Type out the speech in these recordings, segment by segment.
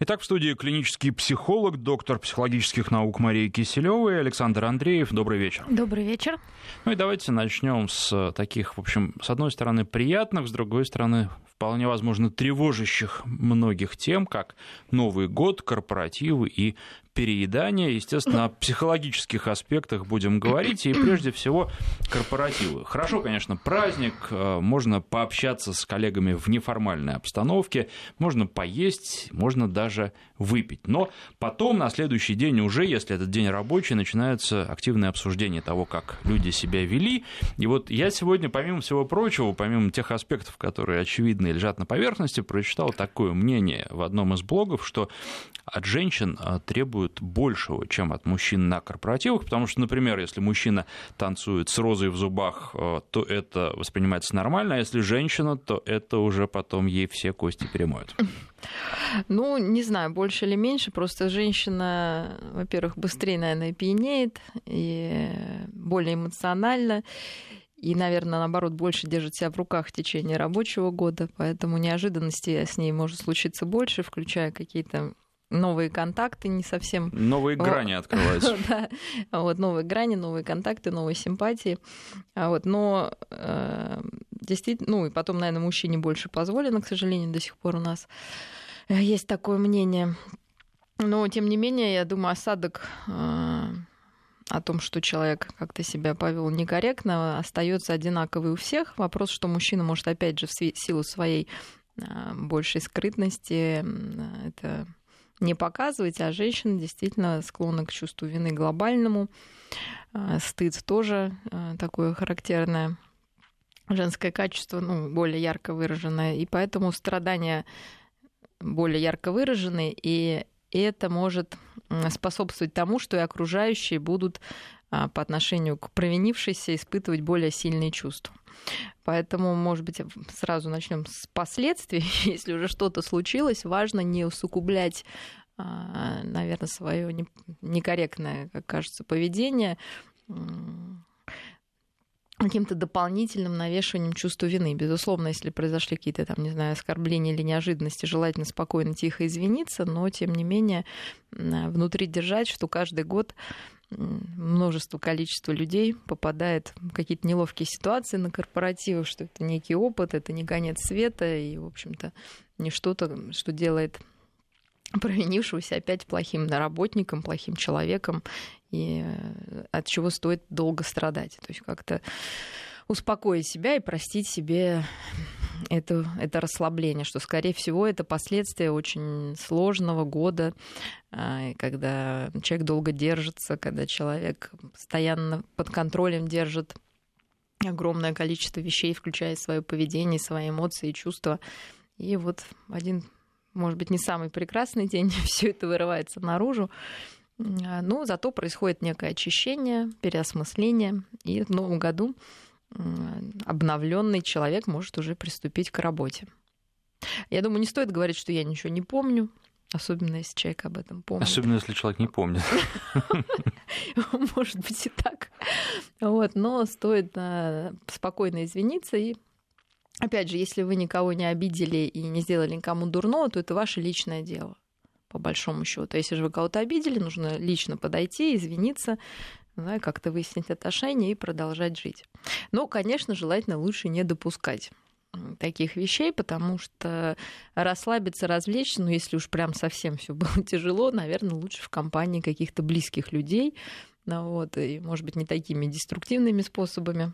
Итак, в студии клинический психолог, доктор психологических наук Мария Киселева и Александр Андреев. Добрый вечер. Добрый вечер. Ну и давайте начнем с таких, в общем, с одной стороны приятных, с другой стороны вполне возможно тревожащих многих тем, как Новый год, корпоративы и переедания. Естественно, о психологических аспектах будем говорить. И прежде всего корпоративы. Хорошо, конечно, праздник. Э, можно пообщаться с коллегами в неформальной обстановке. Можно поесть, можно даже выпить. Но потом, на следующий день уже, если этот день рабочий, начинается активное обсуждение того, как люди себя вели. И вот я сегодня, помимо всего прочего, помимо тех аспектов, которые очевидно лежат на поверхности, прочитал такое мнение в одном из блогов, что от женщин э, требуют требуют большего, чем от мужчин на корпоративах, потому что, например, если мужчина танцует с розой в зубах, э, то это воспринимается нормально, а если женщина, то это уже потом ей все кости перемоют. Ну, не знаю, больше или меньше, просто женщина, во-первых, быстрее, наверное, пьянеет и более эмоционально, и, наверное, наоборот, больше держит себя в руках в течение рабочего года, поэтому неожиданностей с ней может случиться больше, включая какие-то новые контакты, не совсем... Новые грани открываются. да, вот новые грани, новые контакты, новые симпатии. А вот, но э, действительно, ну и потом, наверное, мужчине больше позволено, к сожалению, до сих пор у нас э, есть такое мнение. Но, тем не менее, я думаю, осадок э, о том, что человек как-то себя повел некорректно, остается одинаковый у всех. Вопрос, что мужчина может, опять же, в силу своей э, большей скрытности, это не показывать, а женщина действительно склонна к чувству вины глобальному. А, стыд тоже а, такое характерное женское качество, ну, более ярко выраженное, и поэтому страдания более ярко выражены, и это может способствовать тому, что и окружающие будут по отношению к провинившейся испытывать более сильные чувства. Поэтому, может быть, сразу начнем с последствий. Если уже что-то случилось, важно не усугублять а, наверное, свое некорректное, как кажется, поведение каким-то дополнительным навешиванием чувства вины. Безусловно, если произошли какие-то там, не знаю, оскорбления или неожиданности, желательно спокойно, тихо извиниться, но, тем не менее, внутри держать, что каждый год множество количество людей попадает в какие-то неловкие ситуации на корпоративах, что это некий опыт, это не конец света, и, в общем-то, не что-то, что делает провинившегося опять плохим работником, плохим человеком, и э, от чего стоит долго страдать. То есть как-то успокоить себя и простить себе это, это расслабление, что, скорее всего, это последствия очень сложного года, а, когда человек долго держится, когда человек постоянно под контролем держит огромное количество вещей, включая свое поведение, свои эмоции и чувства. И вот один, может быть, не самый прекрасный день, все это вырывается наружу. А, но зато происходит некое очищение, переосмысление. И в новом году обновленный человек может уже приступить к работе. Я думаю, не стоит говорить, что я ничего не помню, особенно если человек об этом помнит. Особенно если человек не помнит. Может быть и так. Вот, но стоит а, спокойно извиниться и Опять же, если вы никого не обидели и не сделали никому дурного, то это ваше личное дело, по большому счету. Если же вы кого-то обидели, нужно лично подойти, извиниться, да, как-то выяснить отношения и продолжать жить. Но, конечно, желательно лучше не допускать таких вещей, потому что расслабиться, развлечься, ну, если уж прям совсем все было тяжело, наверное, лучше в компании каких-то близких людей, ну, вот, и, может быть, не такими деструктивными способами.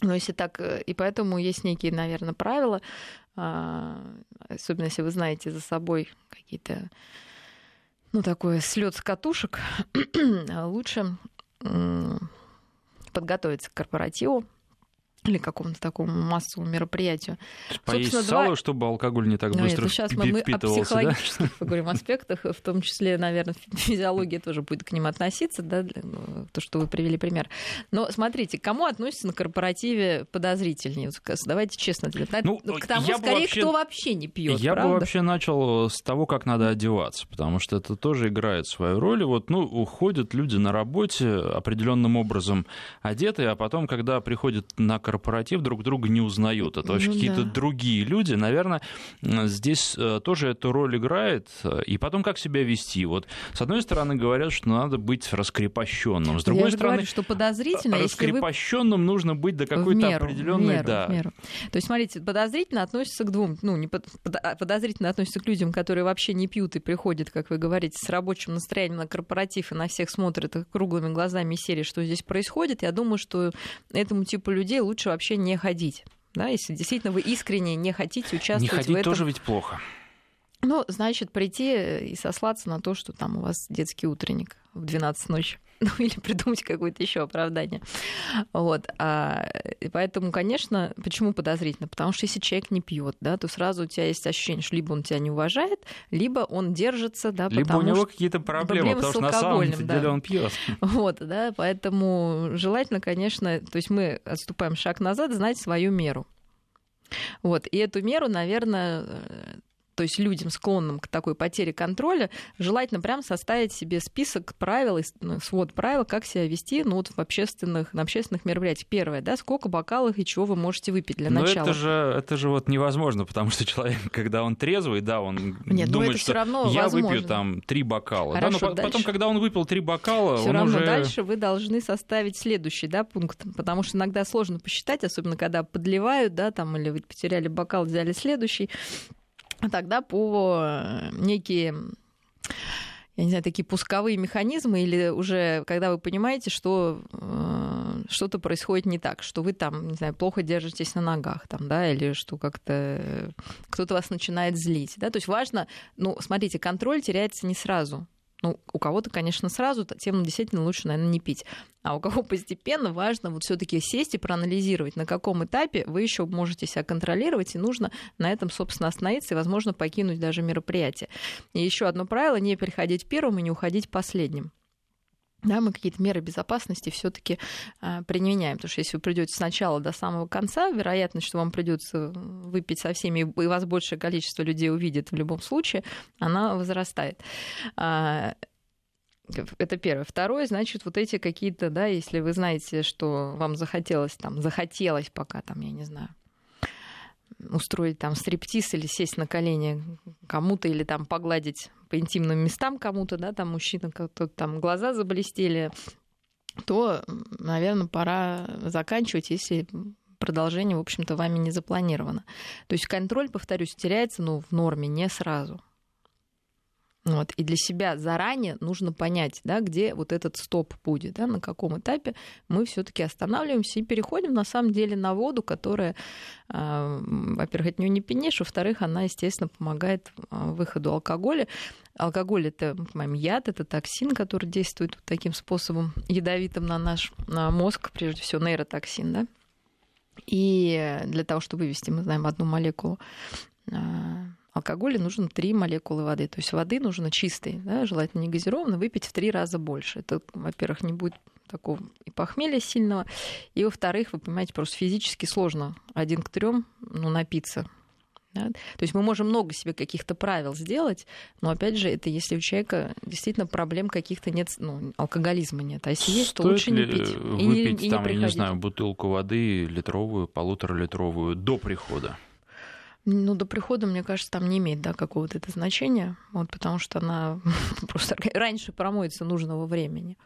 Но если так, э, и поэтому есть некие, наверное, правила, а, особенно если вы знаете за собой какие-то, ну, такое слет с катушек, лучше подготовиться к корпоративу, или какому-то такому массовому мероприятию. Поесть Собственно, сало, два... чтобы алкоголь не так ну, быстро нет, сейчас мы, мы о психологических да? поговорим аспектах, в том числе, наверное, физиология тоже будет к ним относиться, да, ну, то, что вы привели пример. Но смотрите, к кому относится на корпоративе подозрительнее? Давайте честно. Ну, ну, к тому, скорее, вообще... кто вообще не пьет. Я правда? бы вообще начал с того, как надо одеваться, потому что это тоже играет свою роль. Вот, ну, уходят люди на работе определенным образом одетые, а потом, когда приходят на корпоратив, корпоратив, друг друга не узнают. Это вообще ну, какие-то да. другие люди. Наверное, здесь э, тоже эту роль играет. И потом, как себя вести. Вот, с одной стороны, говорят, что надо быть раскрепощенным. С другой Я стороны, говорю, что подозрительно, раскрепощенным вы... нужно быть до какой-то определенной... Меру, да. меру. То есть, смотрите, подозрительно относится к двум, ну, не под, а, подозрительно относится к людям, которые вообще не пьют и приходят, как вы говорите, с рабочим настроением на корпоратив и на всех смотрят круглыми глазами серии, что здесь происходит. Я думаю, что этому типу людей лучше вообще не ходить. Да, если действительно вы искренне не хотите участвовать не ходить в этом. тоже ведь плохо. Ну, значит, прийти и сослаться на то, что там у вас детский утренник в 12 ночи. ну или придумать какое-то еще оправдание. Вот. А, и поэтому, конечно, почему подозрительно? Потому что если человек не пьет, да, то сразу у тебя есть ощущение, что либо он тебя не уважает, либо он держится, да, либо у него какие-то проблемы, проблемы потому что на самом деле да. он пьет. Вот, да, поэтому желательно, конечно, то есть мы отступаем шаг назад, знать свою меру. Вот. И эту меру, наверное, то есть людям, склонным к такой потере контроля, желательно прям составить себе список правил, ну, свод правил, как себя вести ну, вот в общественных, на общественных мероприятиях. Первое, да, сколько бокалов и чего вы можете выпить для Но начала. это же, это же вот невозможно, потому что человек, когда он трезвый, да, он Нет, думает, это что равно я возможно. выпью там три бокала. Хорошо, да, но дальше. потом, когда он выпил три бокала, Все он равно уже... дальше вы должны составить следующий да, пункт, потому что иногда сложно посчитать, особенно когда подливают, да, там, или вы потеряли бокал, взяли следующий тогда по э, некие я не знаю, такие пусковые механизмы, или уже когда вы понимаете, что э, что-то происходит не так, что вы там, не знаю, плохо держитесь на ногах, там, да, или что как-то э, кто-то вас начинает злить, да, то есть важно, ну, смотрите, контроль теряется не сразу, ну, у кого-то, конечно, сразу, тем действительно лучше, наверное, не пить. А у кого постепенно важно вот все-таки сесть и проанализировать, на каком этапе вы еще можете себя контролировать, и нужно на этом, собственно, остановиться и, возможно, покинуть даже мероприятие. И еще одно правило не приходить первым и не уходить последним да, мы какие-то меры безопасности все-таки а, применяем. Потому что если вы придете сначала до самого конца, вероятность, что вам придется выпить со всеми, и вас большее количество людей увидит в любом случае, она возрастает. А, это первое. Второе, значит, вот эти какие-то, да, если вы знаете, что вам захотелось, там, захотелось пока, там, я не знаю, устроить там стриптиз или сесть на колени кому-то или там погладить по интимным местам кому-то, да, там мужчина, кто-то там глаза заблестели, то, наверное, пора заканчивать, если продолжение, в общем-то, вами не запланировано. То есть контроль, повторюсь, теряется, ну, в норме, не сразу. Вот. И для себя заранее нужно понять, да, где вот этот стоп будет, да, на каком этапе мы все-таки останавливаемся и переходим на самом деле на воду, которая, э, во-первых, от нее не пьянешь, во-вторых, она, естественно, помогает а, выходу алкоголя. Алкоголь это, мы понимаем, яд, это токсин, который действует вот таким способом ядовитым на наш на мозг, прежде всего нейротоксин, да. И для того, чтобы вывести, мы знаем одну молекулу алкоголя нужно 3 молекулы воды. То есть воды нужно чистой, да, желательно не газированной, выпить в три раза больше. Это, во-первых, не будет такого и похмелья сильного. И, во-вторых, вы понимаете, просто физически сложно один к трем ну, напиться. Да? То есть мы можем много себе каких-то правил сделать, но опять же, это если у человека действительно проблем каких-то нет, ну, алкоголизма нет. А если есть, то лучше не пить. Выпить, и не, там, и не я не знаю, бутылку воды литровую, полуторалитровую до прихода? Ну, до прихода, мне кажется, там не имеет да, какого-то это значения, вот, потому что она просто раньше промоется нужного времени.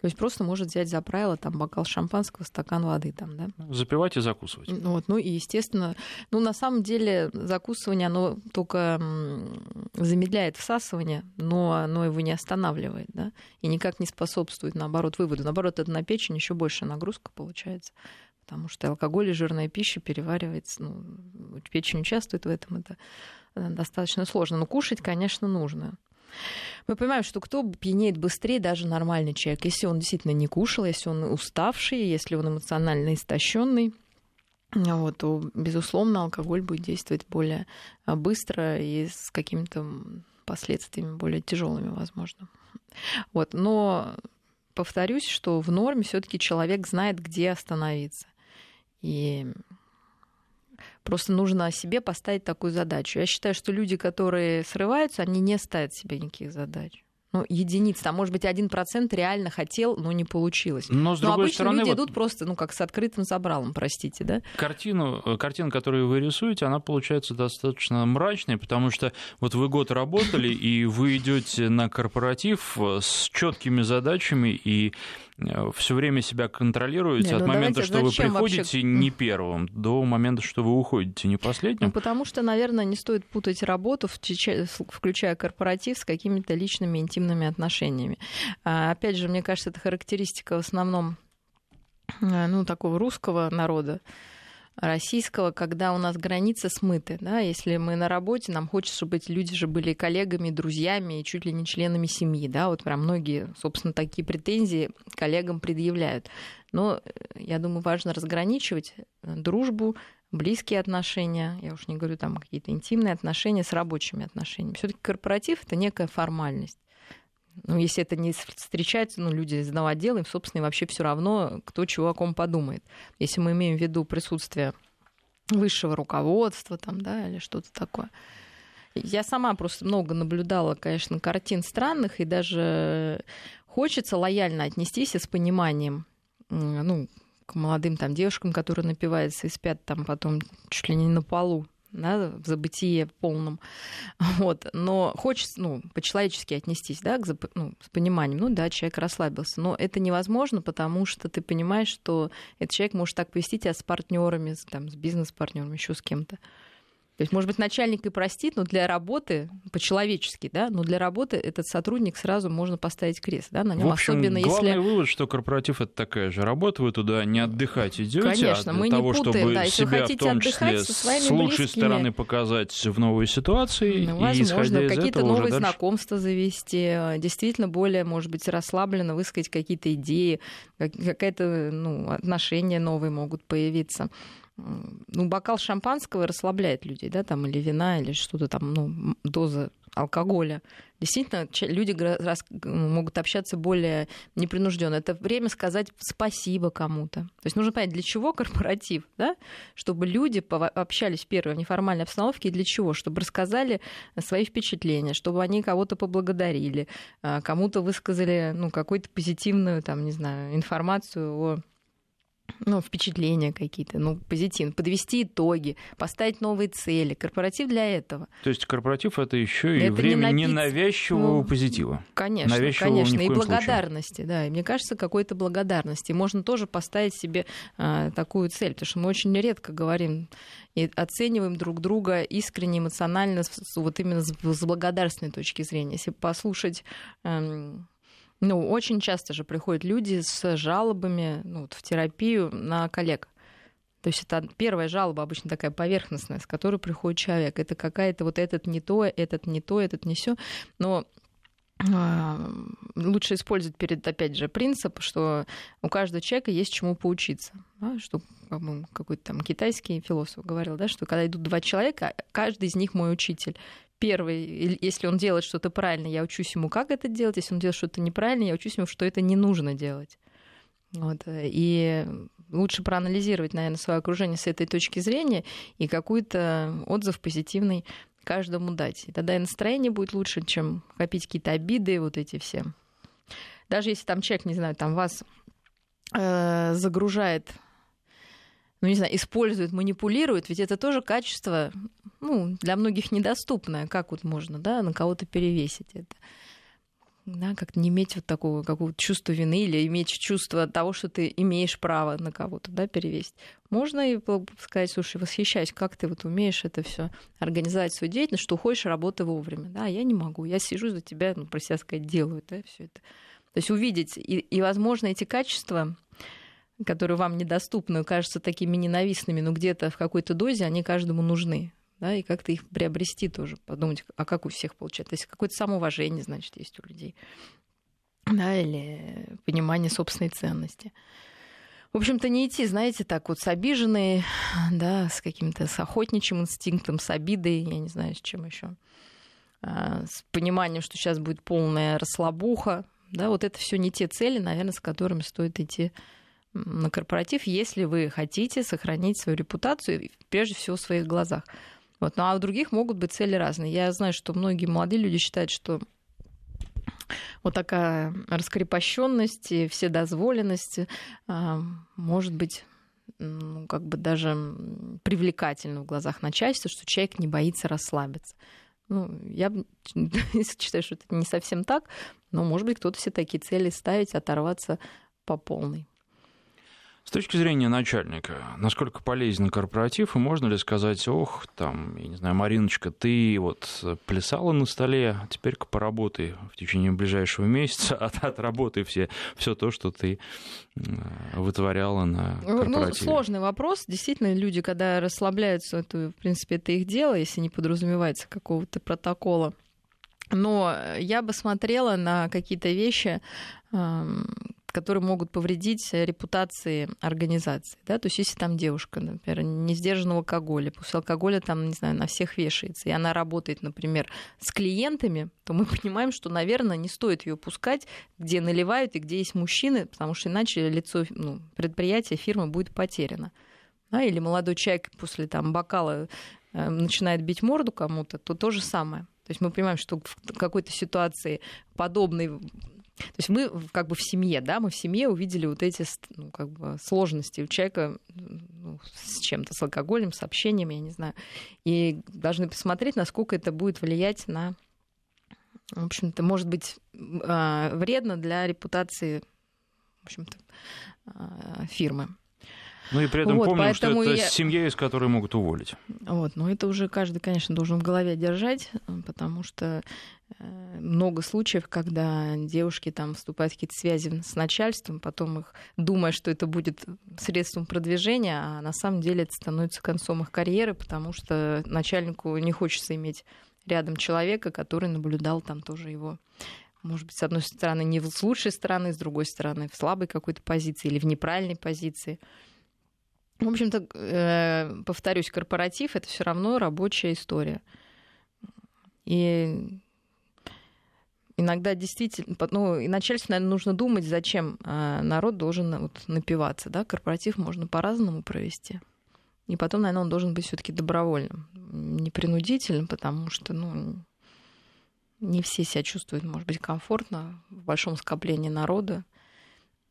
То есть просто может взять за правило там бокал шампанского, стакан воды там, да. Запивать и закусывать. Вот, ну и естественно, ну на самом деле закусывание, оно только замедляет всасывание, но оно его не останавливает, да, и никак не способствует, наоборот, выводу. Наоборот, это на печень еще больше нагрузка получается потому что алкоголь и жирная пища переваривается, ну, печень участвует в этом, это э, достаточно сложно. Но кушать, конечно, нужно. Мы понимаем, что кто пьянеет быстрее, даже нормальный человек. Если он действительно не кушал, если он уставший, если он эмоционально истощенный, вот, то, безусловно, алкоголь будет действовать более э, быстро и с какими-то последствиями более тяжелыми, возможно. Вот, но повторюсь, что в норме все-таки человек знает, где остановиться. И просто нужно себе поставить такую задачу. Я считаю, что люди, которые срываются, они не ставят себе никаких задач. ну, единицы. Там, может быть, один процент реально хотел, но не получилось. Но, с но другой обычно стороны, люди вот идут просто, ну, как с открытым забралом, простите, да? Картину, э, картина, которую вы рисуете, она получается достаточно мрачной, потому что вот вы год работали, и вы идете на корпоратив э, с четкими задачами и все время себя контролируете Не, от ну момента, что вы приходите вообще- не первым, до момента, что вы уходите не Ну, последним. потому что, наверное, не стоит путать работу, включая корпоратив, с какими-то личными интимными отношениями. А, Опять же, мне кажется, это характеристика в основном э, ну, такого русского народа, российского, когда у нас границы смыты. Да? Если мы на работе, нам хочется, чтобы эти люди же были коллегами, друзьями и чуть ли не членами семьи. Да? Вот прям многие, собственно, такие претензии коллегам предъявляют. Но э, я думаю, важно разграничивать э, дружбу, близкие отношения, я уж не говорю там какие-то интимные отношения с рабочими отношениями. Все-таки корпоратив это некая формальность. Ну, если это не встречается, ну, люди из одного отдела, им, собственно, вообще все равно, кто чего о ком подумает. Если мы имеем в виду присутствие высшего руководства там, да, или что-то такое. Я сама просто много наблюдала, конечно, картин странных, и даже хочется лояльно отнестись и с пониманием, ну, к молодым там девушкам, которые напиваются и спят там потом чуть ли не на полу, да, в забытие полном. Вот. Но хочется, ну, по-человечески отнестись, да, к, зап- ну, с пониманием. Ну да, человек расслабился. Но это невозможно, потому что ты понимаешь, что этот человек может так повести тебя с партнерами, там, с бизнес-партнерами, еще с кем-то. То есть, может быть, начальник и простит, но для работы, по-человечески, да, но для работы этот сотрудник сразу можно поставить крест, да, на нем В общем, особенно главный если... вывод, что корпоратив это такая же работа, вы туда не отдыхать идете, Конечно, а для мы не того, путаем, чтобы да, себя в том числе с лучшей близкими. стороны показать в новой ситуации, Ну, и исходя возможно, из какие-то этого уже новые дальше... знакомства завести, э, действительно более, может быть, расслабленно высказать какие-то идеи, как- какое-то ну, отношения новые могут появиться. Ну, бокал шампанского расслабляет людей, да, там, или вина, или что-то там, ну, доза алкоголя. Действительно, люди могут общаться более непринужденно. Это время сказать спасибо кому-то. То есть нужно понять, для чего корпоратив, да? Чтобы люди общались первое в неформальной обстановке, и для чего? Чтобы рассказали свои впечатления, чтобы они кого-то поблагодарили, а, кому-то высказали ну, какую-то позитивную, там, не знаю, информацию о ну, впечатления какие-то, ну, позитивно, подвести итоги, поставить новые цели. Корпоратив для этого. То есть корпоратив это еще и Это не время напиться, ненавязчивого ну, позитива. Конечно, Навязчивого конечно. И коем случае. благодарности, да. И мне кажется, какой-то благодарности. Можно тоже поставить себе а, такую цель, потому что мы очень редко говорим и оцениваем друг друга искренне, эмоционально, вот именно с, с благодарственной точки зрения. Если послушать эм, ну, очень часто же приходят люди с жалобами ну, вот в терапию на коллег. То есть это первая жалоба обычно такая поверхностная, с которой приходит человек. Это какая-то вот этот не то, этот не то, этот не все. Но а, лучше использовать перед, опять же, принцип, что у каждого человека есть чему поучиться. да, что какой-то там китайский философ говорил, да, что когда идут два человека, каждый из них мой учитель. Первый, если он делает что-то правильно, я учусь ему, как это делать. Если он делает что-то неправильно, я учусь ему, что это не нужно делать. Вот. И лучше проанализировать, наверное, свое окружение с этой точки зрения и какой-то отзыв позитивный каждому дать. И тогда и настроение будет лучше, чем копить какие-то обиды, вот эти все. Даже если там человек, не знаю, там вас э, загружает, ну, не знаю, использует, манипулирует, ведь это тоже качество, ну, для многих недоступное. Как вот можно, да, на кого-то перевесить это? Да, как-то не иметь вот такого какого-то чувства вины или иметь чувство того, что ты имеешь право на кого-то, да, перевесить. Можно и сказать, слушай, восхищаюсь, как ты вот умеешь это все организовать свою деятельность, что уходишь, работай вовремя. Да, я не могу, я сижу за тебя, ну, про себя сказать, делаю, да, все это. То есть увидеть, и, и, возможно, эти качества, которые вам недоступны, кажутся такими ненавистными, но где-то в какой-то дозе они каждому нужны. Да, и как-то их приобрести тоже, подумать, а как у всех получается. То есть какое-то самоуважение, значит, есть у людей. Да, или понимание собственной ценности. В общем-то, не идти, знаете, так вот с обиженной, да, с каким-то с охотничьим инстинктом, с обидой, я не знаю, с чем еще, с пониманием, что сейчас будет полная расслабуха, да, вот это все не те цели, наверное, с которыми стоит идти на корпоратив, если вы хотите сохранить свою репутацию, прежде всего в своих глазах. Вот. Ну а у других могут быть цели разные. Я знаю, что многие молодые люди считают, что вот такая раскрепощенность и вседозволенность а, может быть ну, как бы даже привлекательно в глазах начальства, что человек не боится расслабиться. Ну, я считаю, что это не совсем так, но, может быть, кто-то все такие цели ставить, оторваться по полной. С точки зрения начальника, насколько полезен корпоратив, и можно ли сказать, ох, там, я не знаю, Мариночка, ты вот плясала на столе, теперь-ка поработай в течение ближайшего месяца, отработай все, все то, что ты вытворяла на ну, корпоративе. Ну, сложный вопрос. Действительно, люди, когда расслабляются, это, в принципе, это их дело, если не подразумевается какого-то протокола. Но я бы смотрела на какие-то вещи, которые могут повредить репутации организации. Да? То есть если там девушка, например, не сдержана в алкоголе, после алкоголя там, не знаю, на всех вешается, и она работает, например, с клиентами, то мы понимаем, что, наверное, не стоит ее пускать, где наливают и где есть мужчины, потому что иначе лицо ну, предприятия, фирмы будет потеряно. Да? Или молодой человек после там, бокала э, начинает бить морду кому-то, то то же самое. То есть мы понимаем, что в какой-то ситуации подобной то есть мы как бы в семье, да, мы в семье увидели вот эти ну, как бы сложности у человека ну, с чем-то, с алкоголем, с общением, я не знаю. И должны посмотреть, насколько это будет влиять на, в общем-то, может быть, а, вредно для репутации, в общем-то, а, фирмы. Ну и при этом вот, помним, что это я... семья, из которой могут уволить. Вот, но это уже каждый, конечно, должен в голове держать, потому что много случаев, когда девушки там вступают в какие-то связи с начальством, потом их думая, что это будет средством продвижения, а на самом деле это становится концом их карьеры, потому что начальнику не хочется иметь рядом человека, который наблюдал там тоже его может быть, с одной стороны, не с лучшей стороны, с другой стороны, в слабой какой-то позиции или в неправильной позиции. В общем-то, э, повторюсь, корпоратив это все равно рабочая история. И иногда действительно, ну, и начальству, наверное, нужно думать, зачем э, народ должен вот напиваться, да, корпоратив можно по-разному провести. И потом, наверное, он должен быть все-таки добровольным, не принудительным, потому что, ну, не все себя чувствуют, может быть, комфортно в большом скоплении народа.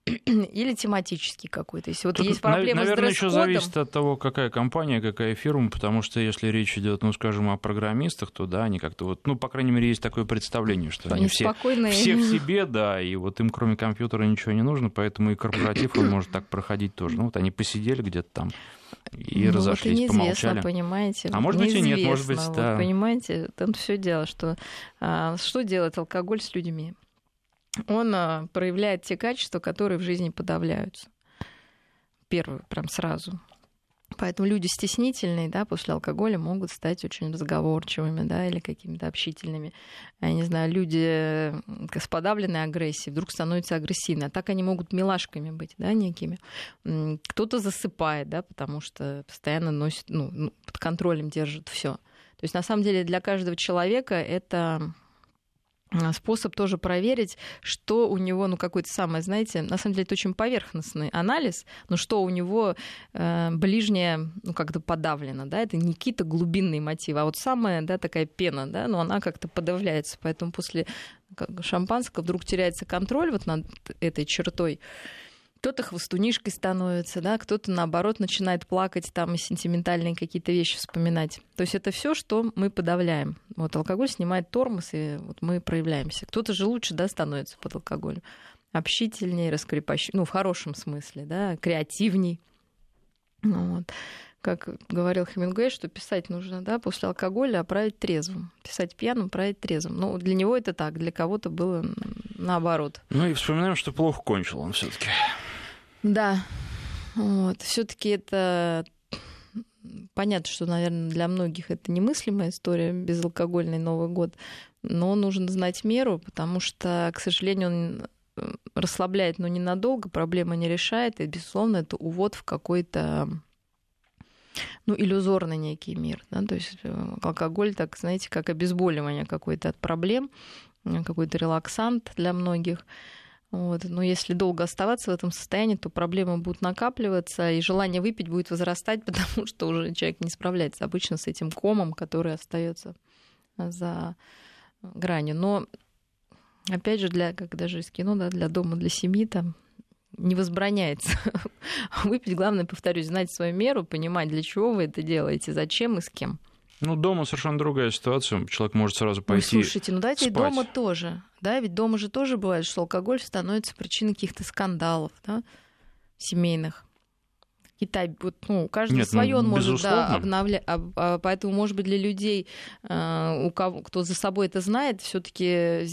или тематический какой-то. Если вот Тут, есть проблемы наверное, с еще зависит от того, какая компания, какая фирма, потому что если речь идет, ну, скажем, о программистах, то да, они как-то вот, ну, по крайней мере, есть такое представление, что они, все, все в себе, да, и вот им кроме компьютера ничего не нужно, поэтому и корпоратив он может так проходить тоже. Ну, вот они посидели где-то там и ну, разошлись, это помолчали. понимаете. А может быть и нет, может быть, да. Вы понимаете, там все дело, что а, что делает алкоголь с людьми? Он а, проявляет те качества, которые в жизни подавляются. Первую, прям сразу. Поэтому люди стеснительные, да, после алкоголя могут стать очень разговорчивыми, да, или какими-то общительными. Я не знаю, люди с подавленной агрессией вдруг становятся агрессивны, а так они могут милашками быть, да, некими. Кто-то засыпает, да, потому что постоянно носит, ну, ну под контролем держит все. То есть на самом деле для каждого человека это способ тоже проверить, что у него, ну, какой-то самый, знаете, на самом деле это очень поверхностный анализ, но что у него э, ближнее, ну, как-то подавлено, да, это не какие-то глубинные мотивы, а вот самая, да, такая пена, да, но она как-то подавляется, поэтому после шампанского вдруг теряется контроль вот над этой чертой, кто-то хвостунишкой становится, да, кто-то наоборот начинает плакать там и сентиментальные какие-то вещи вспоминать. То есть это все, что мы подавляем. Вот алкоголь снимает тормоз, и вот мы проявляемся. Кто-то же лучше, да, становится под алкоголем. Общительнее, раскрепощеннее, ну, в хорошем смысле, да, креативней. Ну, вот. Как говорил Хемингуэй, что писать нужно, да, после алкоголя, а править трезвым. Писать пьяным, править трезвым. Ну, для него это так, для кого-то было наоборот. Ну и вспоминаем, что плохо кончил он все таки да, вот. Все-таки это понятно, что, наверное, для многих это немыслимая история, безалкогольный Новый год, но нужно знать меру, потому что, к сожалению, он э, расслабляет, но ненадолго, проблема не решает, и, безусловно, это увод в какой-то ну, иллюзорный некий мир. Да? То есть э, алкоголь, так, знаете, как обезболивание какое-то от проблем, какой-то релаксант для многих. Вот. Но если долго оставаться в этом состоянии, то проблемы будут накапливаться, и желание выпить будет возрастать, потому что уже человек не справляется обычно с этим комом, который остается за гранью. Но Опять же, для, как даже из кино, да, для дома, для семьи там не возбраняется. Выпить, главное, повторюсь, знать свою меру, понимать, для чего вы это делаете, зачем и с кем. Ну, дома совершенно другая ситуация. Человек может сразу пойти. Ну, слушайте, ну дайте спать. дома тоже. Да, ведь дома же тоже бывает, что алкоголь становится причиной каких-то скандалов, да, семейных. Китай, вот, ну, каждый Нет, свое ну, он может да, обновлять. А, а, поэтому, может быть, для людей, а, у кого, кто за собой это знает, все-таки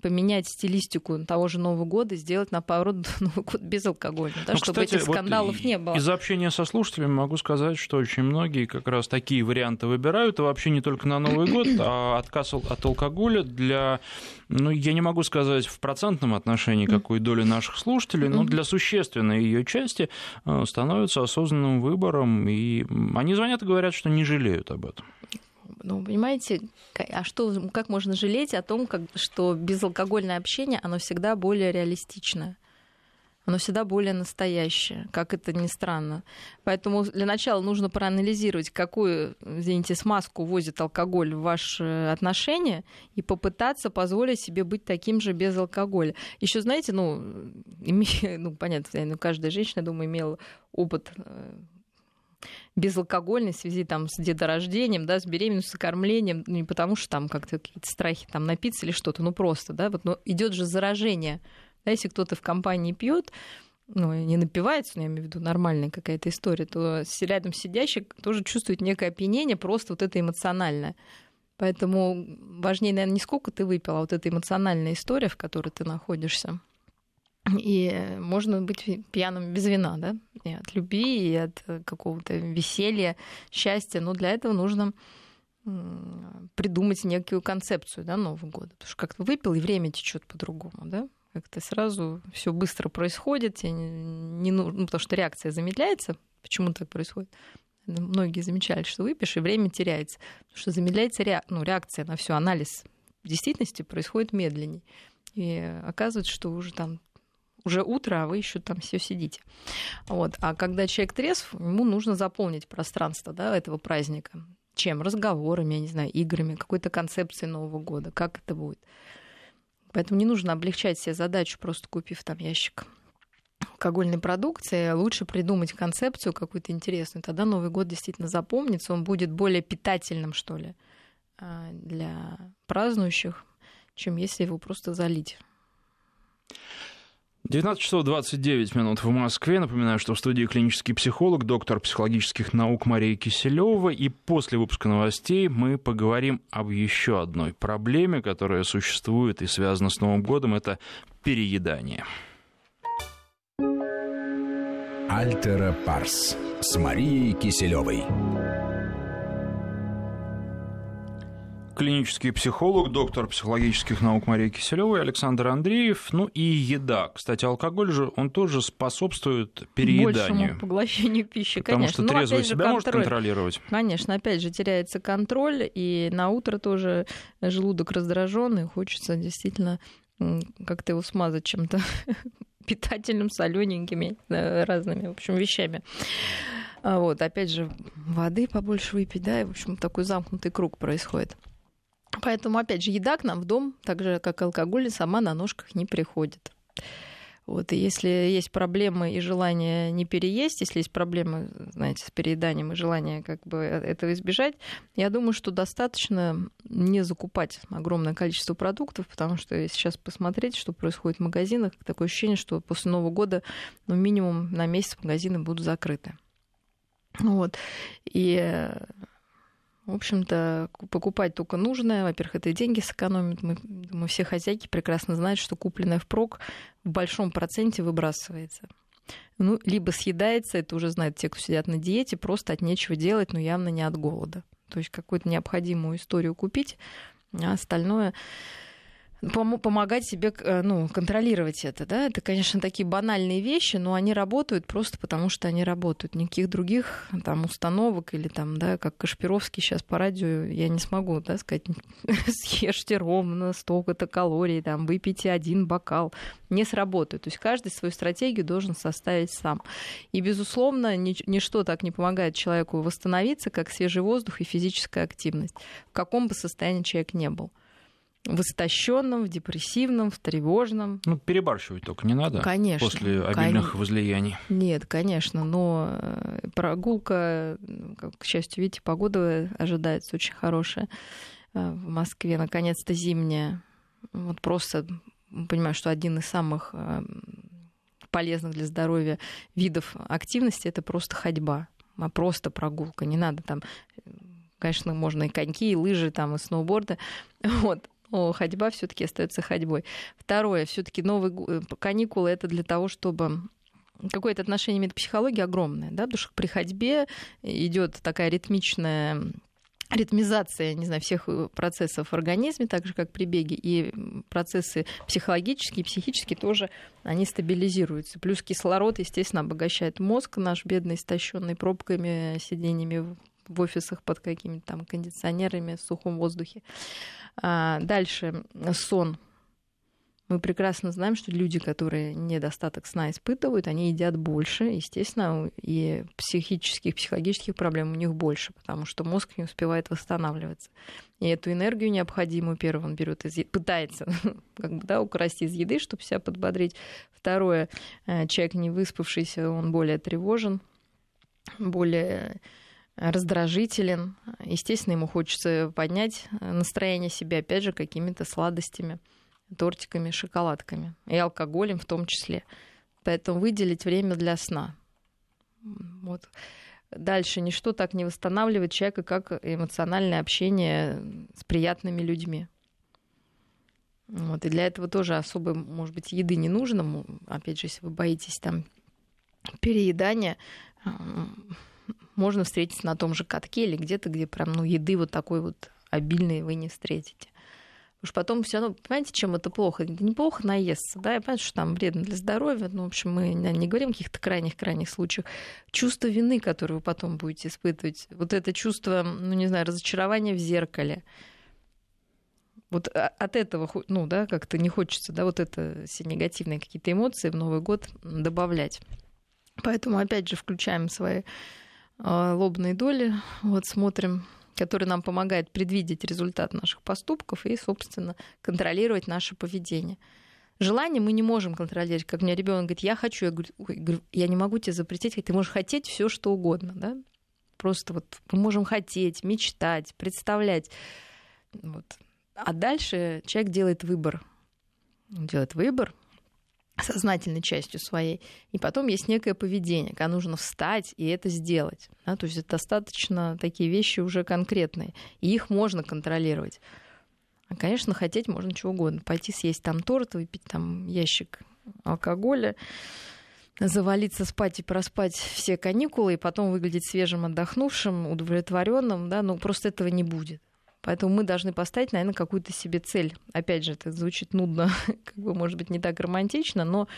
поменять стилистику того же Нового года, сделать наоборот Новый год без алкоголя, да, ну, чтобы кстати, этих скандалов вот не было. Из общения со слушателями могу сказать, что очень многие как раз такие варианты выбирают, и вообще не только на Новый год, а отказ от алкоголя для, ну, я не могу сказать в процентном отношении, какой доли наших слушателей, но для существенной ее части э, становится осознанным выбором, и они звонят и говорят, что не жалеют об этом. Ну, понимаете, а что, как можно жалеть о том, как, что безалкогольное общение, оно всегда более реалистичное? оно всегда более настоящее, как это ни странно. Поэтому для начала нужно проанализировать, какую, извините, смазку возит алкоголь в ваши отношения и попытаться позволить себе быть таким же без алкоголя. Еще, знаете, ну, ну понятно, каждая женщина, думаю, имела опыт безалкогольной в связи там, с деторождением, да, с беременностью, с кормлением, ну, не потому что там как-то какие-то страхи там напиться или что-то, ну просто, да, вот, но идет же заражение. Да, если кто-то в компании пьет, ну, не напивается, но я имею в виду нормальная какая-то история, то рядом сидящий тоже чувствует некое опьянение, просто вот это эмоциональное. Поэтому важнее, наверное, не сколько ты выпил, а вот эта эмоциональная история, в которой ты находишься. И можно быть пьяным без вина, да, и от любви, и от какого-то веселья, счастья. Но для этого нужно придумать некую концепцию да, Нового года. Потому что как-то выпил, и время течет по-другому, да? Как-то сразу все быстро происходит, не, не нужно, ну, потому что реакция замедляется. Почему так происходит? Многие замечали, что выпьешь, и время теряется. Потому что замедляется ре... ну, реакция на все, анализ в действительности происходит медленнее. И оказывается, что уже там уже утро, а вы еще там все сидите. Вот. А когда человек трезв, ему нужно заполнить пространство да, этого праздника. Чем? Разговорами, я не знаю, играми, какой-то концепцией Нового года. Как это будет? Поэтому не нужно облегчать себе задачу, просто купив там ящик алкогольной продукции, лучше придумать концепцию какую-то интересную. Тогда Новый год действительно запомнится, он будет более питательным, что ли, а, для празднующих, чем если его просто залить. 19 часов 29 минут в Москве. Напоминаю, что в студии клинический психолог, доктор психологических наук Мария Киселева. И после выпуска новостей мы поговорим об еще одной проблеме, которая существует и связана с Новым годом. Это переедание. Альтера Парс с Марией Киселевой. Клинический психолог, доктор психологических наук Мария Киселева и Александр Андреев. Ну и еда. Кстати, алкоголь же, он тоже способствует перееданию. Большему поглощению пищи, Потому конечно. что ну, трезвый себя контроль. может контролировать. Конечно, опять же, теряется контроль, и на утро тоже желудок раздраженный, хочется действительно как-то его смазать чем-то питательным, солененькими, разными, в общем, вещами. А вот, опять же, воды побольше выпить, да, и, в общем, такой замкнутый круг происходит. Поэтому, опять же, еда к нам в дом, так же, как алкоголь, сама на ножках не приходит. Вот, и если есть проблемы и желание не переесть, если есть проблемы, знаете, с перееданием и желание как бы этого избежать, я думаю, что достаточно не закупать огромное количество продуктов, потому что если сейчас посмотреть, что происходит в магазинах, такое ощущение, что после Нового года ну, минимум на месяц магазины будут закрыты. Вот. И в общем-то, покупать только нужное. Во-первых, это и деньги сэкономит. Мы, думаю, все хозяйки прекрасно знают, что купленное впрок в большом проценте выбрасывается. Ну, либо съедается, это уже знают те, кто сидят на диете, просто от нечего делать, но явно не от голода. То есть какую-то необходимую историю купить, а остальное помогать себе э, ну, контролировать это. Да? Это, конечно, такие банальные вещи, но они работают просто потому, что они работают. Никаких других там, установок или там, да, как Кашпировский сейчас по радио, я не смогу да, сказать, съешьте ровно столько-то калорий, там, выпейте один бокал. Не сработает. То есть каждый свою стратегию должен составить сам. И, безусловно, ничто так не помогает человеку восстановиться, как свежий воздух и физическая активность, в каком бы состоянии человек не был. В истощенном, в депрессивном, в тревожном. Ну, перебарщивать только не надо. Конечно. После обильных кон... возлияний. Нет, конечно, но э, прогулка, к счастью, видите, погода ожидается очень хорошая э, в Москве, наконец-то зимняя. Вот просто понимаю, что один из самых э, полезных для здоровья видов активности это просто ходьба, а просто прогулка. Не надо там конечно, можно и коньки, и лыжи, там, и сноуборды. Вот но ходьба все-таки остается ходьбой. Второе, все-таки новые э, каникулы это для того, чтобы какое-то отношение имеет психология огромное, да, потому что при ходьбе идет такая ритмичная ритмизация, не знаю, всех э, процессов в организме, так же, как при беге, и процессы психологические, психические тоже, они стабилизируются. Плюс кислород, естественно, обогащает мозг наш бедный, истощенный пробками, сидениями в офисах под какими-то там кондиционерами в сухом воздухе. А, дальше сон. Мы прекрасно знаем, что люди, которые недостаток сна испытывают, они едят больше. Естественно, и психических, психологических проблем у них больше, потому что мозг не успевает восстанавливаться. И эту энергию необходимую, первое, он берет из пытается как бы, да, украсть из еды, чтобы себя подбодрить. Второе, э, человек не выспавшийся, он более тревожен, более раздражителен. Естественно, ему хочется поднять настроение себе, опять же, какими-то сладостями, тортиками, шоколадками и алкоголем в том числе. Поэтому выделить время для сна. Вот. Дальше ничто так не восстанавливает человека, как эмоциональное общение с приятными людьми. Вот. И для этого тоже особо, может быть, еды не нужно. Опять же, если вы боитесь там переедания, можно встретиться на том же катке или где-то, где прям ну, еды вот такой вот обильной вы не встретите. Уж потом все равно, понимаете, чем это плохо? Неплохо наесться, да, я понимаю, что там вредно для здоровья, но, в общем, мы не говорим о каких-то крайних-крайних случаях. Чувство вины, которое вы потом будете испытывать, вот это чувство, ну, не знаю, разочарования в зеркале, вот от этого, ну, да, как-то не хочется, да, вот это все негативные какие-то эмоции в Новый год добавлять. Поэтому, опять же, включаем свои а, лобной доли, вот смотрим, который нам помогает предвидеть результат наших поступков и, собственно, контролировать наше поведение. Желание мы не можем контролировать. Как мне ребенок говорит, я хочу, я говорю, я не могу тебе запретить, ты можешь хотеть все, что угодно, да? Просто вот мы можем хотеть, мечтать, представлять. Вот. А дальше человек делает выбор. Он делает выбор, сознательной частью своей. И потом есть некое поведение, когда нужно встать и это сделать. Да? То есть это достаточно такие вещи уже конкретные. И их можно контролировать. А, конечно, хотеть можно чего угодно. Пойти съесть там торт, выпить там ящик алкоголя, завалиться спать и проспать все каникулы, и потом выглядеть свежим, отдохнувшим, удовлетворенным, да, ну просто этого не будет. Поэтому мы должны поставить, наверное, какую-то себе цель. Опять же, это звучит нудно, как бы, может быть, не так романтично, но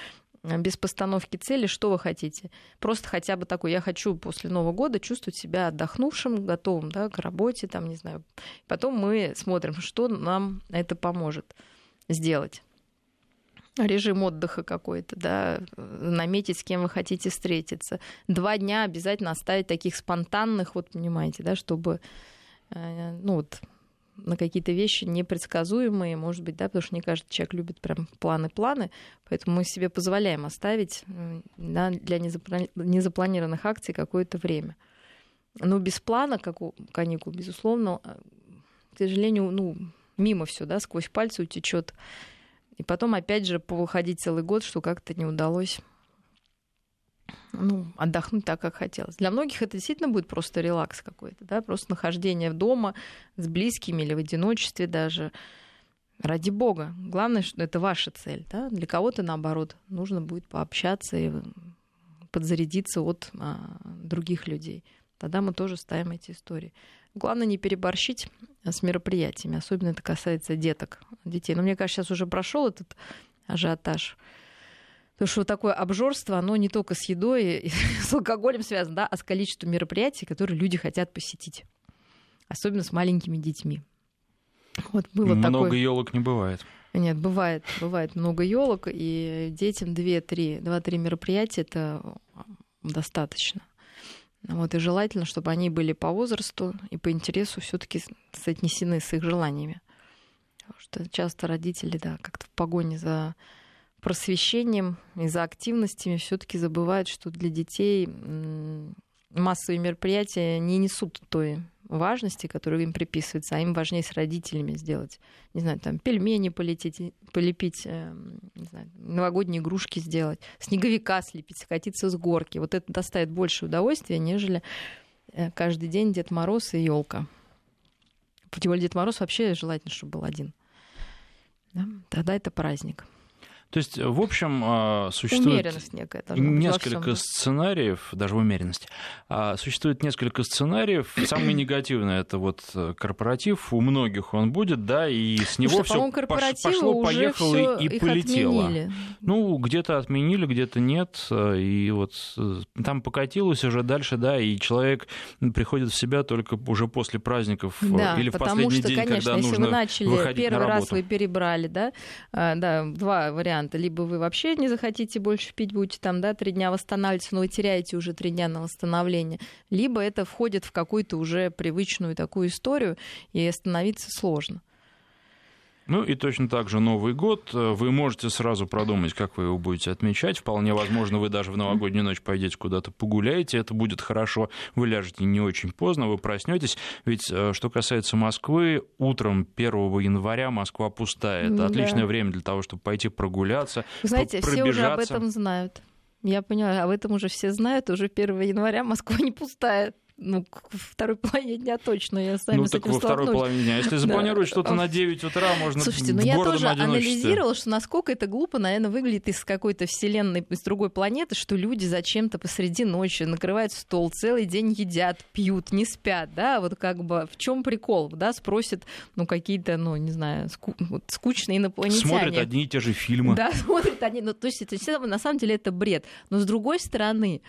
без постановки цели, что вы хотите. Просто хотя бы такой, я хочу после Нового года чувствовать себя отдохнувшим, готовым да, к работе, там, не знаю. Потом мы смотрим, что нам это поможет сделать. Режим отдыха какой-то, да, наметить, с кем вы хотите встретиться. Два дня обязательно оставить таких спонтанных, вот понимаете, да, чтобы э, ну вот на какие-то вещи непредсказуемые, может быть, да, потому что не каждый человек любит прям планы-планы, поэтому мы себе позволяем оставить да, для незапланированных акций какое-то время. Но без плана, как у каникул, безусловно, э, к сожалению, ну, мимо все, да, сквозь пальцы утечет. И потом, опять же, повыходить целый год, что как-то не удалось ну, отдохнуть так, как хотелось. Для многих это действительно будет просто релакс какой-то, да, просто нахождение дома с близкими или в одиночестве даже. Ради бога. Главное, что это ваша цель. Да? Для кого-то, наоборот, нужно будет пообщаться и подзарядиться от а, других людей. Тогда мы тоже ставим эти истории. Главное не переборщить с мероприятиями. Особенно это касается деток, детей. Но мне кажется, сейчас уже прошел этот ажиотаж. Потому что такое обжорство, оно не только с едой, с алкоголем связано, да, а с количеством мероприятий, которые люди хотят посетить. Особенно с маленькими детьми. Вот было много такое... елок не бывает. Нет, бывает, бывает много елок, и детям 2-3, 2-3 мероприятия это достаточно. Вот, и желательно, чтобы они были по возрасту и по интересу все-таки соотнесены с их желаниями. что часто родители, да, как-то в погоне за просвещением и за активностями все-таки забывают, что для детей массовые мероприятия не несут той важности, которую им приписывается, а им важнее с родителями сделать. Не знаю, там пельмени полететь, полепить, э, не знаю, новогодние игрушки сделать, снеговика слепить, скатиться с горки. Вот это доставит больше удовольствия, нежели э, каждый день Дед Мороз и елка. Тем более Дед Мороз вообще желательно, чтобы был один. Да? Тогда это праздник. То есть, в общем, а, существует некая, несколько сценариев, даже в умеренности. А, существует несколько сценариев. Самый негативный это вот э, корпоратив. У многих он будет, да, и с него все пошло, поехало и полетело. Отменили. Ну, где-то отменили, где-то нет. И вот э, там покатилось уже дальше, да, и человек приходит в себя только уже после праздников э, да, или в последний что, день, конечно, когда если нужно вы начали первый раз вы перебрали, да, да, два варианта варианта. Либо вы вообще не захотите больше пить, будете там, да, три дня восстанавливаться, но вы теряете уже три дня на восстановление. Либо это входит в какую-то уже привычную такую историю, и остановиться сложно. Ну и точно так же Новый год. Вы можете сразу продумать, как вы его будете отмечать. Вполне возможно, вы даже в новогоднюю ночь пойдете куда-то погуляете. Это будет хорошо. Вы ляжете не очень поздно, вы проснетесь. Ведь э, что касается Москвы, утром 1 января Москва пустая. Это да. отличное время для того, чтобы пойти прогуляться. Вы знаете, все уже об этом знают. Я поняла, об этом уже все знают. Уже 1 января Москва не пустая ну, к второй половине дня точно я с вами Ну, с так во второй половине дня. Если запланировать да. что-то на 9 утра, можно Слушайте, ну я тоже анализировала, что насколько это глупо, наверное, выглядит из какой-то вселенной, из другой планеты, что люди зачем-то посреди ночи накрывают стол, целый день едят, пьют, не спят, да, вот как бы в чем прикол, да, спросят, ну, какие-то, ну, не знаю, ску- вот, скучные инопланетяне. Смотрят одни и те же фильмы. Да, смотрят одни, ну, то есть это, на самом деле это бред. Но с другой стороны,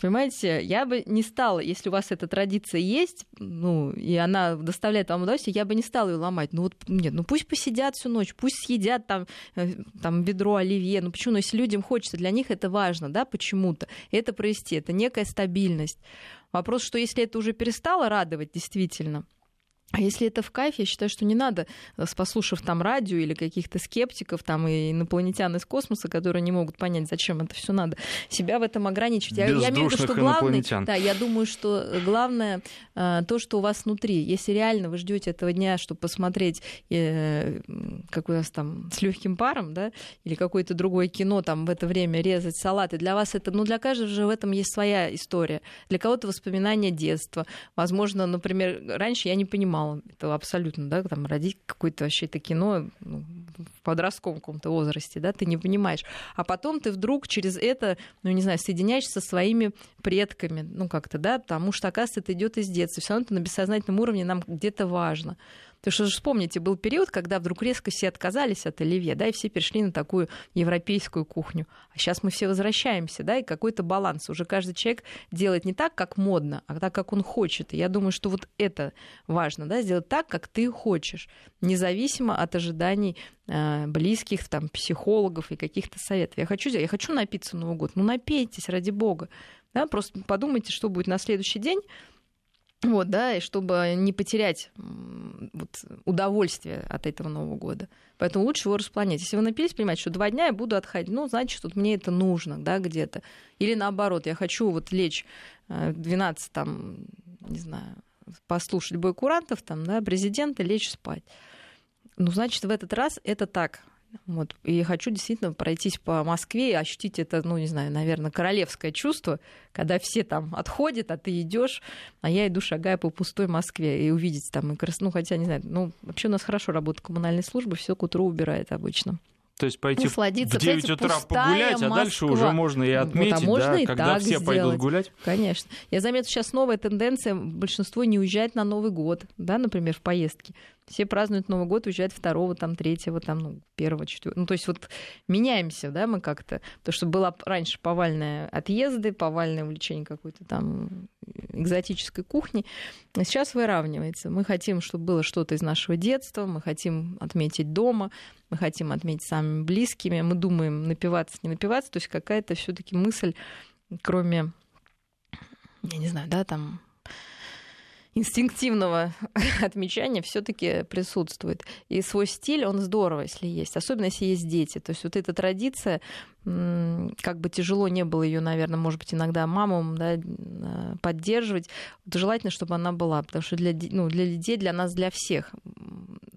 Понимаете, я бы не стала, если у вас эта традиция есть, ну, и она доставляет вам удовольствие, я бы не стала ее ломать. Ну вот, нет, ну пусть посидят всю ночь, пусть съедят там, э, там ведро оливье. Ну почему? Ну, если людям хочется, для них это важно, да, почему-то. Это провести, это некая стабильность. Вопрос, что если это уже перестало радовать действительно, а если это в кайф, я считаю, что не надо, э, послушав там радио или каких-то скептиков, там и инопланетян из космоса, которые не могут понять, зачем это все надо, себя в этом ограничивать. Я, я имею в виду, что главное, да, я думаю, что главное э, то, что у вас внутри. Если реально вы ждете этого дня, чтобы посмотреть, э, как у вас там с легким паром, да, или какое-то другое кино, там в это время резать салаты, для вас это, ну для каждого же в этом есть своя история. Для кого-то воспоминания детства. Возможно, например, раньше я не понимала мало. Это абсолютно, да, там родить какое-то вообще это кино ну, в подростковом каком-то возрасте, да, ты не понимаешь. А потом ты вдруг через это, ну, не знаю, соединяешься со своими предками, ну, как-то, да, потому что, оказывается, это идет из детства. Все равно это на бессознательном уровне нам где-то важно. Потому что же вспомните, был период, когда вдруг резко все отказались от оливье, да, и все перешли на такую европейскую кухню. А сейчас мы все возвращаемся, да, и какой-то баланс. Уже каждый человек делает не так, как модно, а так, как он хочет. И я думаю, что вот это важно, да, сделать так, как ты хочешь, независимо от ожиданий э, близких, там, психологов и каких-то советов. Я хочу, я хочу напиться Новый год. Ну, напейтесь, ради бога. Да, просто подумайте, что будет на следующий день, вот, да, и чтобы не потерять вот, удовольствие от этого Нового года. Поэтому лучше его распланировать. Если вы напились, понимаете, что два дня я буду отходить, ну, значит, тут мне это нужно, да, где-то. Или наоборот, я хочу вот лечь 12, э, там, не знаю, послушать бой курантов, там, да, президента, лечь спать. Ну, значит, в этот раз это так, вот. И хочу действительно пройтись по Москве и ощутить это, ну, не знаю, наверное, королевское чувство, когда все там отходят, а ты идешь, а я иду, шагая по пустой Москве, и увидеть там и крас... Ну, хотя, не знаю, ну, вообще у нас хорошо работает коммунальная служба, все к утру убирает обычно. То есть пойти в 9 утра погулять, Москва. а дальше уже можно и отметить, вот, а можно да, и когда все сделать. пойдут гулять. Конечно. Я заметила сейчас новая тенденция, большинство не уезжает на Новый год, да, например, в поездки. Все празднуют Новый год, уезжают второго, там, третьего, там, ну, первого, четвертого. Ну, то есть вот меняемся, да, мы как-то. То, что было раньше повальные отъезды, повальное увлечение какой-то там экзотической кухни, а сейчас выравнивается. Мы хотим, чтобы было что-то из нашего детства, мы хотим отметить дома, мы хотим отметить самыми близкими, мы думаем, напиваться, не напиваться, то есть какая-то все таки мысль, кроме, я не знаю, да, там инстинктивного отмечания все-таки присутствует. И свой стиль, он здорово, если есть. Особенно, если есть дети. То есть вот эта традиция, как бы тяжело не было ее, наверное, может быть, иногда мамам да, поддерживать, вот желательно, чтобы она была. Потому что для, ну, для людей, для нас, для всех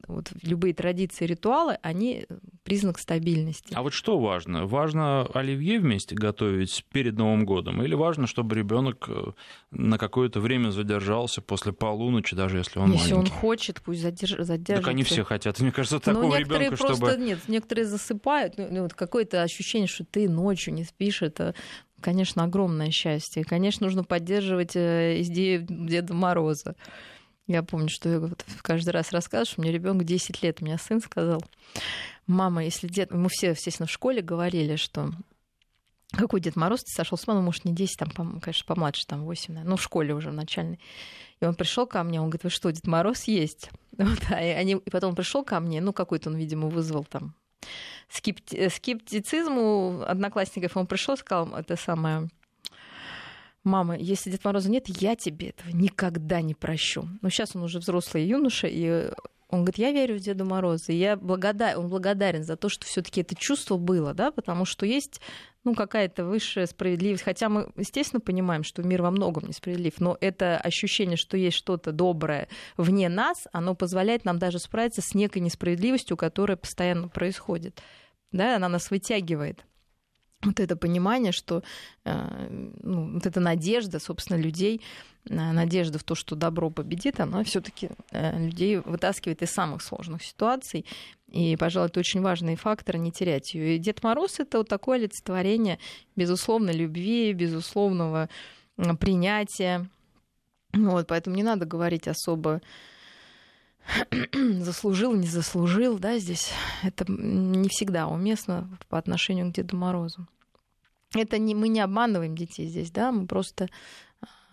вот любые традиции, ритуалы, они признак стабильности. А вот что важно? Важно оливье вместе готовить перед Новым годом? Или важно, чтобы ребенок э, на какое-то время задержался после полуночи, даже если он если маленький? он хочет, пусть задерж... задержится. Так они все хотят. Мне кажется, такого ребенка, просто чтобы... нет, некоторые засыпают. Ну, вот какое-то ощущение, что ты ночью не спишь, это конечно, огромное счастье. Конечно, нужно поддерживать э, идею Деда Мороза. Я помню, что я вот каждый раз рассказываю, что мне ребенок 10 лет, у меня сын сказал, мама, если дед... Мы все, естественно, в школе говорили, что какой Дед Мороз ты сошел с мамой, может, не 10, там, конечно, помладше, там 8, наверное, ну, в школе уже в начальной. И он пришел ко мне, он говорит, вы что, Дед Мороз есть? Вот, а они... И потом он пришел ко мне, ну, какой-то он, видимо, вызвал там скепти... скептицизм у одноклассников. Он пришел, сказал, это самое, мама, если Дед Мороза нет, я тебе этого никогда не прощу. Но сейчас он уже взрослый юноша, и он говорит, я верю в Деда Мороза, и я благодарен, он благодарен за то, что все таки это чувство было, да, потому что есть ну, какая-то высшая справедливость. Хотя мы, естественно, понимаем, что мир во многом несправедлив, но это ощущение, что есть что-то доброе вне нас, оно позволяет нам даже справиться с некой несправедливостью, которая постоянно происходит. Да, она нас вытягивает вот это понимание, что э, ну, вот эта надежда, собственно, людей, э, надежда в то, что добро победит, она все-таки э, людей вытаскивает из самых сложных ситуаций. И, пожалуй, это очень важный фактор, не терять ее. И Дед Мороз это вот такое олицетворение, безусловно, любви, безусловного принятия. Вот, поэтому не надо говорить особо заслужил, не заслужил, да, здесь это не всегда уместно по отношению к Деду Морозу. Это не, мы не обманываем детей здесь, да, мы просто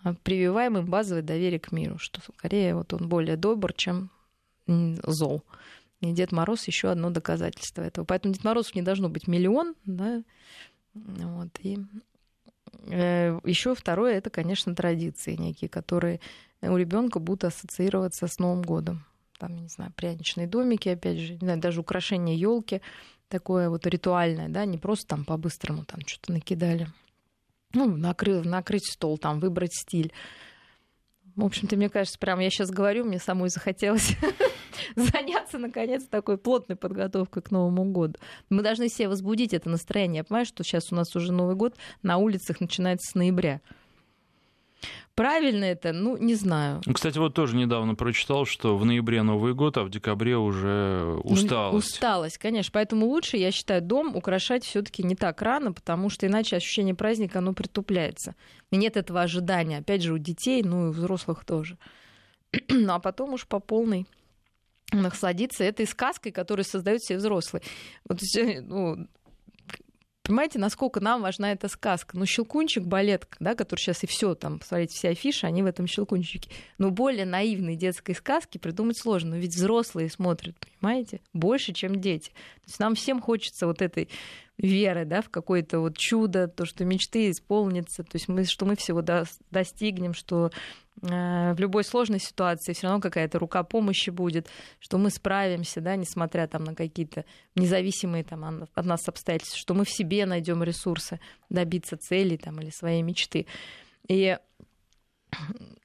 а, прививаем им базовое доверие к миру, что скорее вот он более добр, чем зол. И Дед Мороз еще одно доказательство этого. Поэтому Дед Морозов не должно быть миллион, да, вот, и э, еще второе, это, конечно, традиции некие, которые у ребенка будут ассоциироваться с Новым годом там, не знаю, пряничные домики, опять же, не знаю, даже украшение елки такое вот ритуальное, да, не просто там по-быстрому там что-то накидали. Ну, накрыть, накрыть стол, там, выбрать стиль. В общем-то, мне кажется, прям я сейчас говорю, мне самой захотелось заняться, наконец, такой плотной подготовкой к Новому году. Мы должны себе возбудить это настроение. Я понимаю, что сейчас у нас уже Новый год на улицах начинается с ноября. Правильно это? Ну, не знаю. Кстати, вот тоже недавно прочитал, что в ноябре Новый год, а в декабре уже усталость. Ну, усталость, конечно. Поэтому лучше, я считаю, дом украшать все таки не так рано, потому что иначе ощущение праздника, оно притупляется. И нет этого ожидания, опять же, у детей, ну и у взрослых тоже. ну, а потом уж по полной насладиться этой сказкой, которую создают все взрослые. Вот, ну, Понимаете, насколько нам важна эта сказка? Ну, щелкунчик, балет, да, который сейчас и все, там, посмотрите, все афиши, они в этом щелкунчике. Но более наивной детской сказки придумать сложно. Но ведь взрослые смотрят, понимаете, больше, чем дети. То есть нам всем хочется вот этой веры, да, в какое-то вот чудо, то, что мечты исполнятся, то есть мы, что мы всего достигнем, что э, в любой сложной ситуации все равно какая-то рука помощи будет, что мы справимся, да, несмотря там на какие-то независимые там от нас обстоятельства, что мы в себе найдем ресурсы добиться целей там или своей мечты. И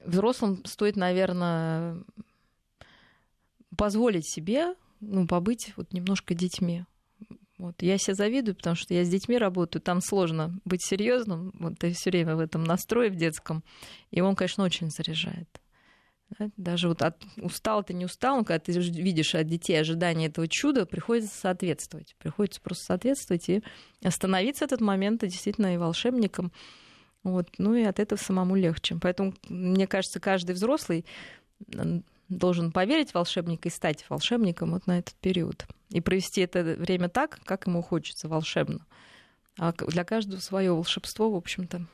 взрослым стоит, наверное, позволить себе ну, побыть вот немножко детьми. Вот. Я себе завидую, потому что я с детьми работаю, там сложно быть серьезным, вот ты все время в этом настрое в детском, и он, конечно, очень заряжает. Да? Даже вот от, устал ты не устал, когда ты видишь от детей ожидания этого чуда, приходится соответствовать. Приходится просто соответствовать и остановиться этот момент, и действительно и волшебником. Вот. Ну и от этого самому легче. Поэтому, мне кажется, каждый взрослый должен поверить в волшебника и стать волшебником вот на этот период. И провести это время так, как ему хочется, волшебно. А для каждого свое волшебство, в общем-то,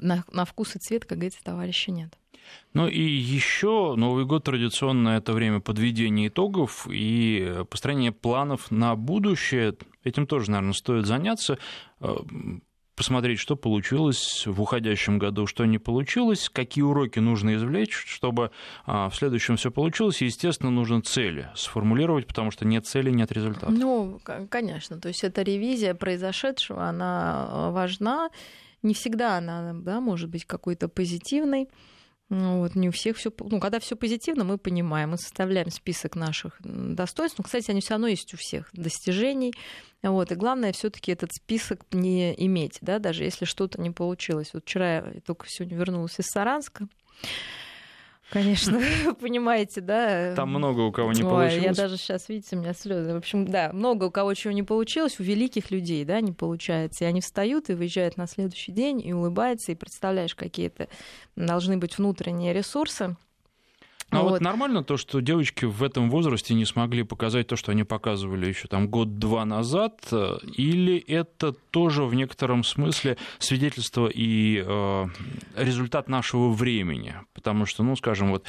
на, на вкус и цвет, как говорится, товарища нет. Ну и еще Новый год традиционно это время подведения итогов и построения планов на будущее. Этим тоже, наверное, стоит заняться. Посмотреть, что получилось в уходящем году, что не получилось, какие уроки нужно извлечь, чтобы а, в следующем все получилось. И, естественно, нужно цели сформулировать, потому что нет цели, нет результата. Ну, конечно. То есть эта ревизия произошедшего, она важна. Не всегда она да, может быть какой-то позитивной. Ну, вот не у всех все. Ну, когда все позитивно, мы понимаем, мы составляем список наших достоинств. Ну, кстати, они все равно есть у всех достижений. Вот. И главное все-таки этот список не иметь, да, даже если что-то не получилось. Вот вчера я только сегодня вернулась из Саранска. Конечно, понимаете, да. Там много у кого не Ой, получилось. Я даже сейчас, видите, у меня слезы. В общем, да, много у кого чего не получилось, у великих людей, да, не получается. И они встают и выезжают на следующий день и улыбаются, и представляешь, какие-то должны быть внутренние ресурсы. А вот. вот нормально то, что девочки в этом возрасте не смогли показать то, что они показывали еще там год-два назад, или это тоже в некотором смысле свидетельство и э, результат нашего времени? Потому что, ну, скажем, вот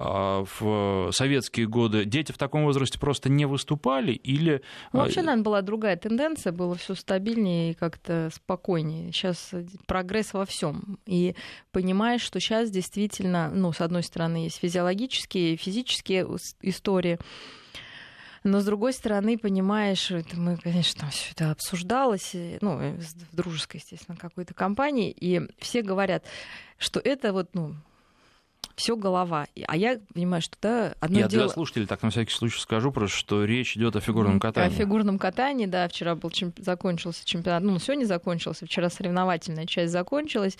в советские годы дети в таком возрасте просто не выступали или... Ну, вообще, наверное, была другая тенденция, было все стабильнее и как-то спокойнее. Сейчас прогресс во всем. И понимаешь, что сейчас действительно, ну, с одной стороны, есть физиологические физические истории, но с другой стороны, понимаешь, это мы, конечно, там все это обсуждалось, ну, в дружеской, естественно, какой-то компании, и все говорят, что это вот, ну, все голова. А я понимаю, что да, одно я дело... для слушателей так на всякий случай скажу просто, что речь идет о фигурном катании. О фигурном катании, да, вчера был чемп... закончился чемпионат, ну, сегодня закончился, вчера соревновательная часть закончилась,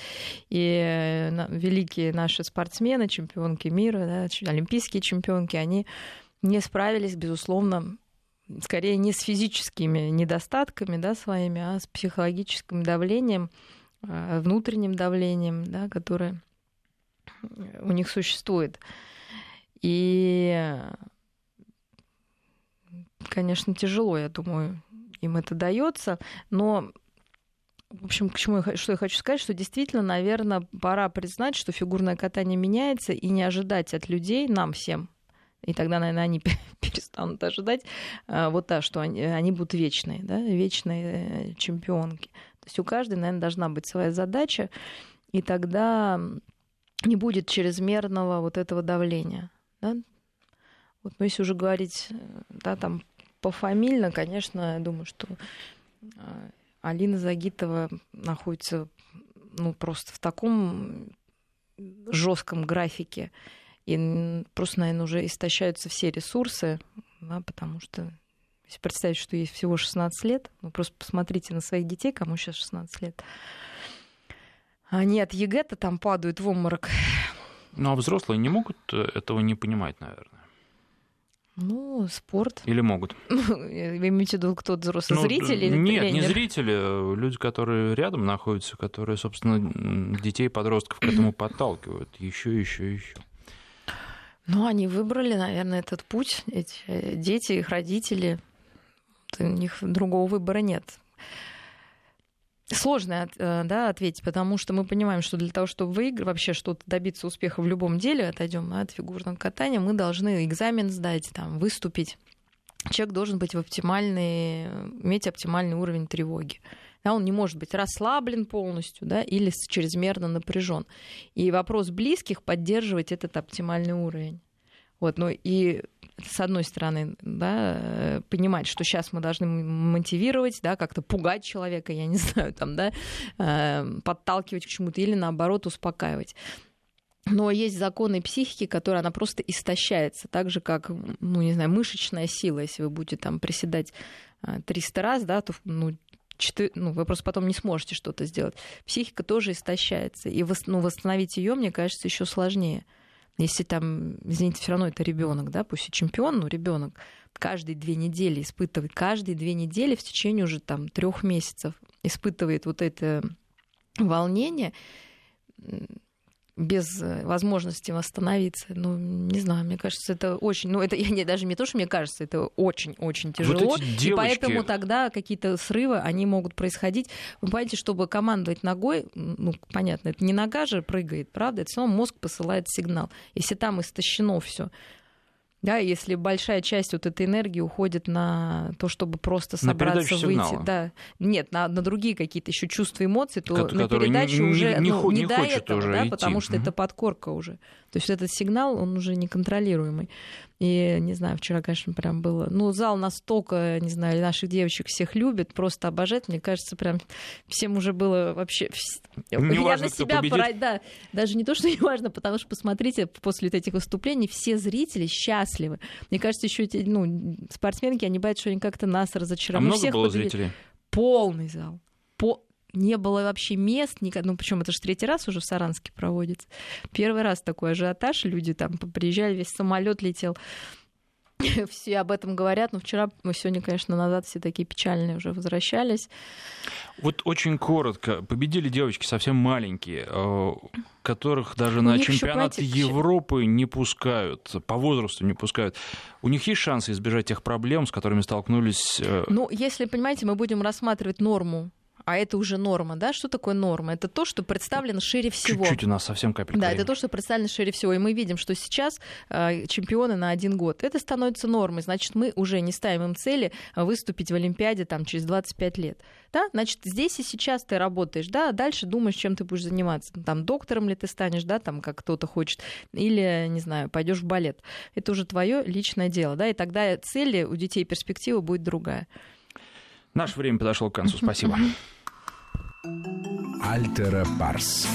и э, великие наши спортсмены, чемпионки мира, да, олимпийские чемпионки, они не справились, безусловно, скорее не с физическими недостатками да, своими, а с психологическим давлением, э, внутренним давлением, да, которое у них существует. И, конечно, тяжело, я думаю, им это дается, но в общем, к чему я, что я хочу сказать, что действительно, наверное, пора признать, что фигурное катание меняется, и не ожидать от людей, нам всем, и тогда, наверное, они перестанут ожидать, а, вот так, что они, они будут вечные, да, вечные э, чемпионки. То есть у каждой, наверное, должна быть своя задача, и тогда не будет чрезмерного вот этого давления. Да? Вот, но если уже говорить да, там, пофамильно, конечно, я думаю, что а, Алина Загитова находится ну, просто в таком жестком графике, и просто, наверное, уже истощаются все ресурсы, да, потому что если представить, что ей всего 16 лет, ну просто посмотрите на своих детей, кому сейчас 16 лет, они от ЕГЭ-то там падают в обморок. Ну, а взрослые не могут э, этого не понимать, наверное. Ну, спорт. Или могут? Вы имеете в виду, кто взрослый? Ну, зрители или Нет, тренер? не зрители, а люди, которые рядом находятся, которые, собственно, детей, подростков к этому подталкивают. Еще, еще, еще. Ну, они выбрали, наверное, этот путь. Эти э, дети, их родители. У них другого выбора нет. Сложно э, да, ответить, потому что мы понимаем, что для того, чтобы выиграть, вообще что-то добиться успеха в любом деле, отойдем от фигурного катания, мы должны экзамен сдать, там, выступить. Человек должен быть в оптимальный, иметь оптимальный уровень тревоги. Да, он не может быть расслаблен полностью да, или чрезмерно напряжен. И вопрос близких поддерживать этот оптимальный уровень. Вот, ну и с одной стороны, да, э, понимать, что сейчас мы должны мотивировать, да, как-то пугать человека, я не знаю, там, да, э, подталкивать к чему-то или наоборот успокаивать. Но есть законы психики, которые она просто истощается, так же как, ну, не знаю, мышечная сила, если вы будете там приседать 300 э, раз, да, то, ну, 4, ну, вы просто потом не сможете что-то сделать. Психика тоже истощается, и ну, восстановить ее, мне кажется, еще сложнее. Если там, извините, все равно это ребенок, да, пусть и чемпион, но ребенок каждые две недели испытывает, каждые две недели в течение уже там трех месяцев испытывает вот это волнение, без э, возможности восстановиться. Ну, не знаю, мне кажется, это очень... Ну, это я не, даже не то, что мне кажется, это очень-очень тяжело. Вот девочки... И поэтому тогда какие-то срывы, они могут происходить. Вы понимаете, чтобы командовать ногой, ну, понятно, это не нога же прыгает, правда? Это все равно мозг посылает сигнал. Если там истощено все, Да, если большая часть вот этой энергии уходит на то, чтобы просто собраться, на выйти. Сигнала. Да. Нет, на, на другие какие-то еще чувства, эмоции, то Ко- на передачу не- уже не ну, хо- не, не до этого, уже да, идти. потому что Мгм. это подкорка уже. То есть этот сигнал, он уже неконтролируемый. И, не знаю, вчера, конечно, прям было... Ну, зал настолько, не знаю, наших девочек всех любит, просто обожает. Мне кажется, прям всем уже было вообще... Не Я важно, на себя пора- Да, даже не то, что не важно, потому что, посмотрите, после вот этих выступлений все зрители счастливы. Мне кажется, еще эти, ну, спортсменки, они боятся, что они как-то нас А разочаровали. Мы много было победили. зрителей? Полный зал. Не было вообще мест, ну причем это же третий раз уже в Саранске проводится. Первый раз такой ажиотаж, люди там приезжали, весь самолет летел. Все об этом говорят, но вчера, мы сегодня, конечно, назад все такие печальные уже возвращались. Вот очень коротко. Победили девочки совсем маленькие, э, которых даже на понимаете, щ- Европы не пускают, по возрасту не пускают. У них есть шансы избежать тех проблем, с которыми столкнулись э, Ну, если, понимаете, мы будем рассматривать норму, а это уже норма, да? Что такое норма? Это то, что представлено шире всего. чуть-чуть у нас совсем капелька. Да, это времени. то, что представлено шире всего. И мы видим, что сейчас э, чемпионы на один год. Это становится нормой. Значит, мы уже не ставим им цели э, выступить в Олимпиаде там, через 25 лет. Да? Значит, здесь и сейчас ты работаешь, да, а дальше думаешь, чем ты будешь заниматься. Там, доктором ли ты станешь, да, там, как кто-то хочет, или, не знаю, пойдешь в балет. Это уже твое личное дело, да, и тогда цели у детей перспектива будет другая. Наше время подошло к концу. Спасибо. Альтера Парс.